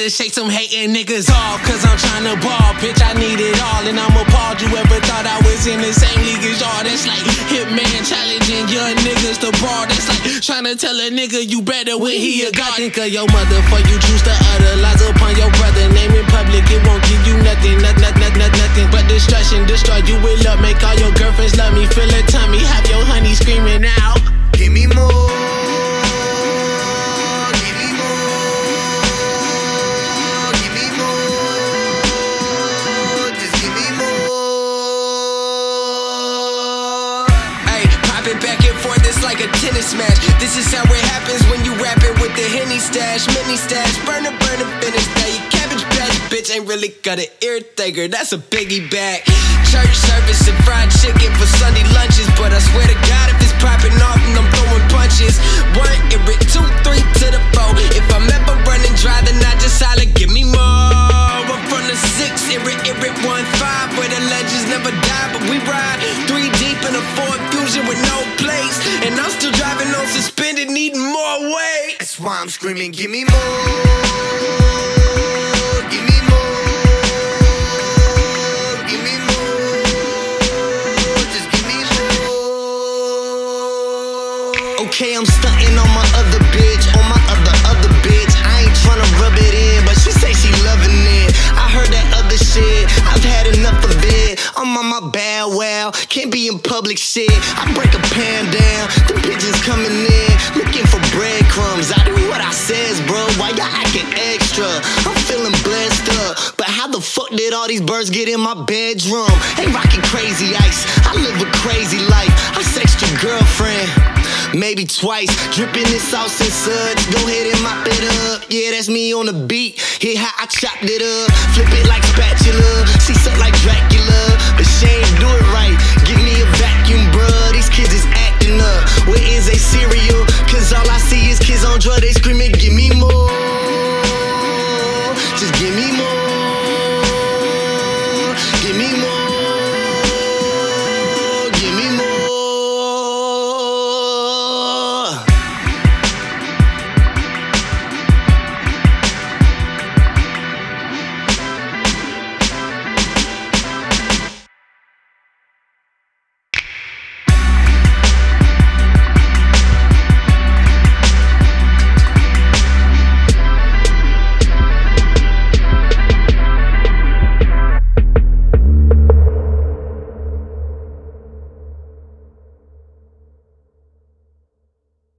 to shake some hating niggas off. Cause I'm trying to ball, bitch, I need it all. And I'm appalled you ever thought I was in the same league as y'all. That's like Hitman challenging young niggas to brawl. That's like trying to tell a nigga you better when he a god. Think of your mother for you choose to utter lies upon your brother. Name in public, it won't give you nothing, nothing, nothing, nothing, nothing but destruction. Destroy you with love, make all your girlfriends love me. Feel a tummy, have tennis match. This is how it happens when you rapping with the henny stash, mini stash, burner, burner, finish day. Cabbage patch, bitch ain't really got an ear thinker, that's a biggie bag. Church service and fried chicken for Sunday lunches, but I swear to God, if it's popping off and I'm throwing punches, one, it two, three to the four. If I'm ever running dry, then I just holler, give me more. I'm from the six, irrit, irrit, one, five, where the legends never die, but we ride three deep in a Ford Fusion with no place, and I'm still driving on suspended, needing more weight. That's why I'm screaming, give me more. Give me more. Give me more. Just give me more. Okay, I'm stunting on my other bitch, bad well, can't be in public shit. I break a pan down, the pigeons coming in, looking for breadcrumbs. I do what I says, bro. Why y'all acting extra? I'm feeling blessed up, but how the fuck did all these birds get in my bedroom? Ain't rocking crazy ice. I live a crazy life. I sexed your girlfriend maybe twice. Dripping this sauce and suds, go ahead and mop it up. Yeah, that's me on the beat. Hear how I chopped it up. Flip it like spatula, see something like Dracula. But she ain't do it right. Give me a vacuum, bruh. These kids is acting up. Where is a cereal? Cause all I see is kids on drugs, they screaming, give me more. Just give me more. Give me more.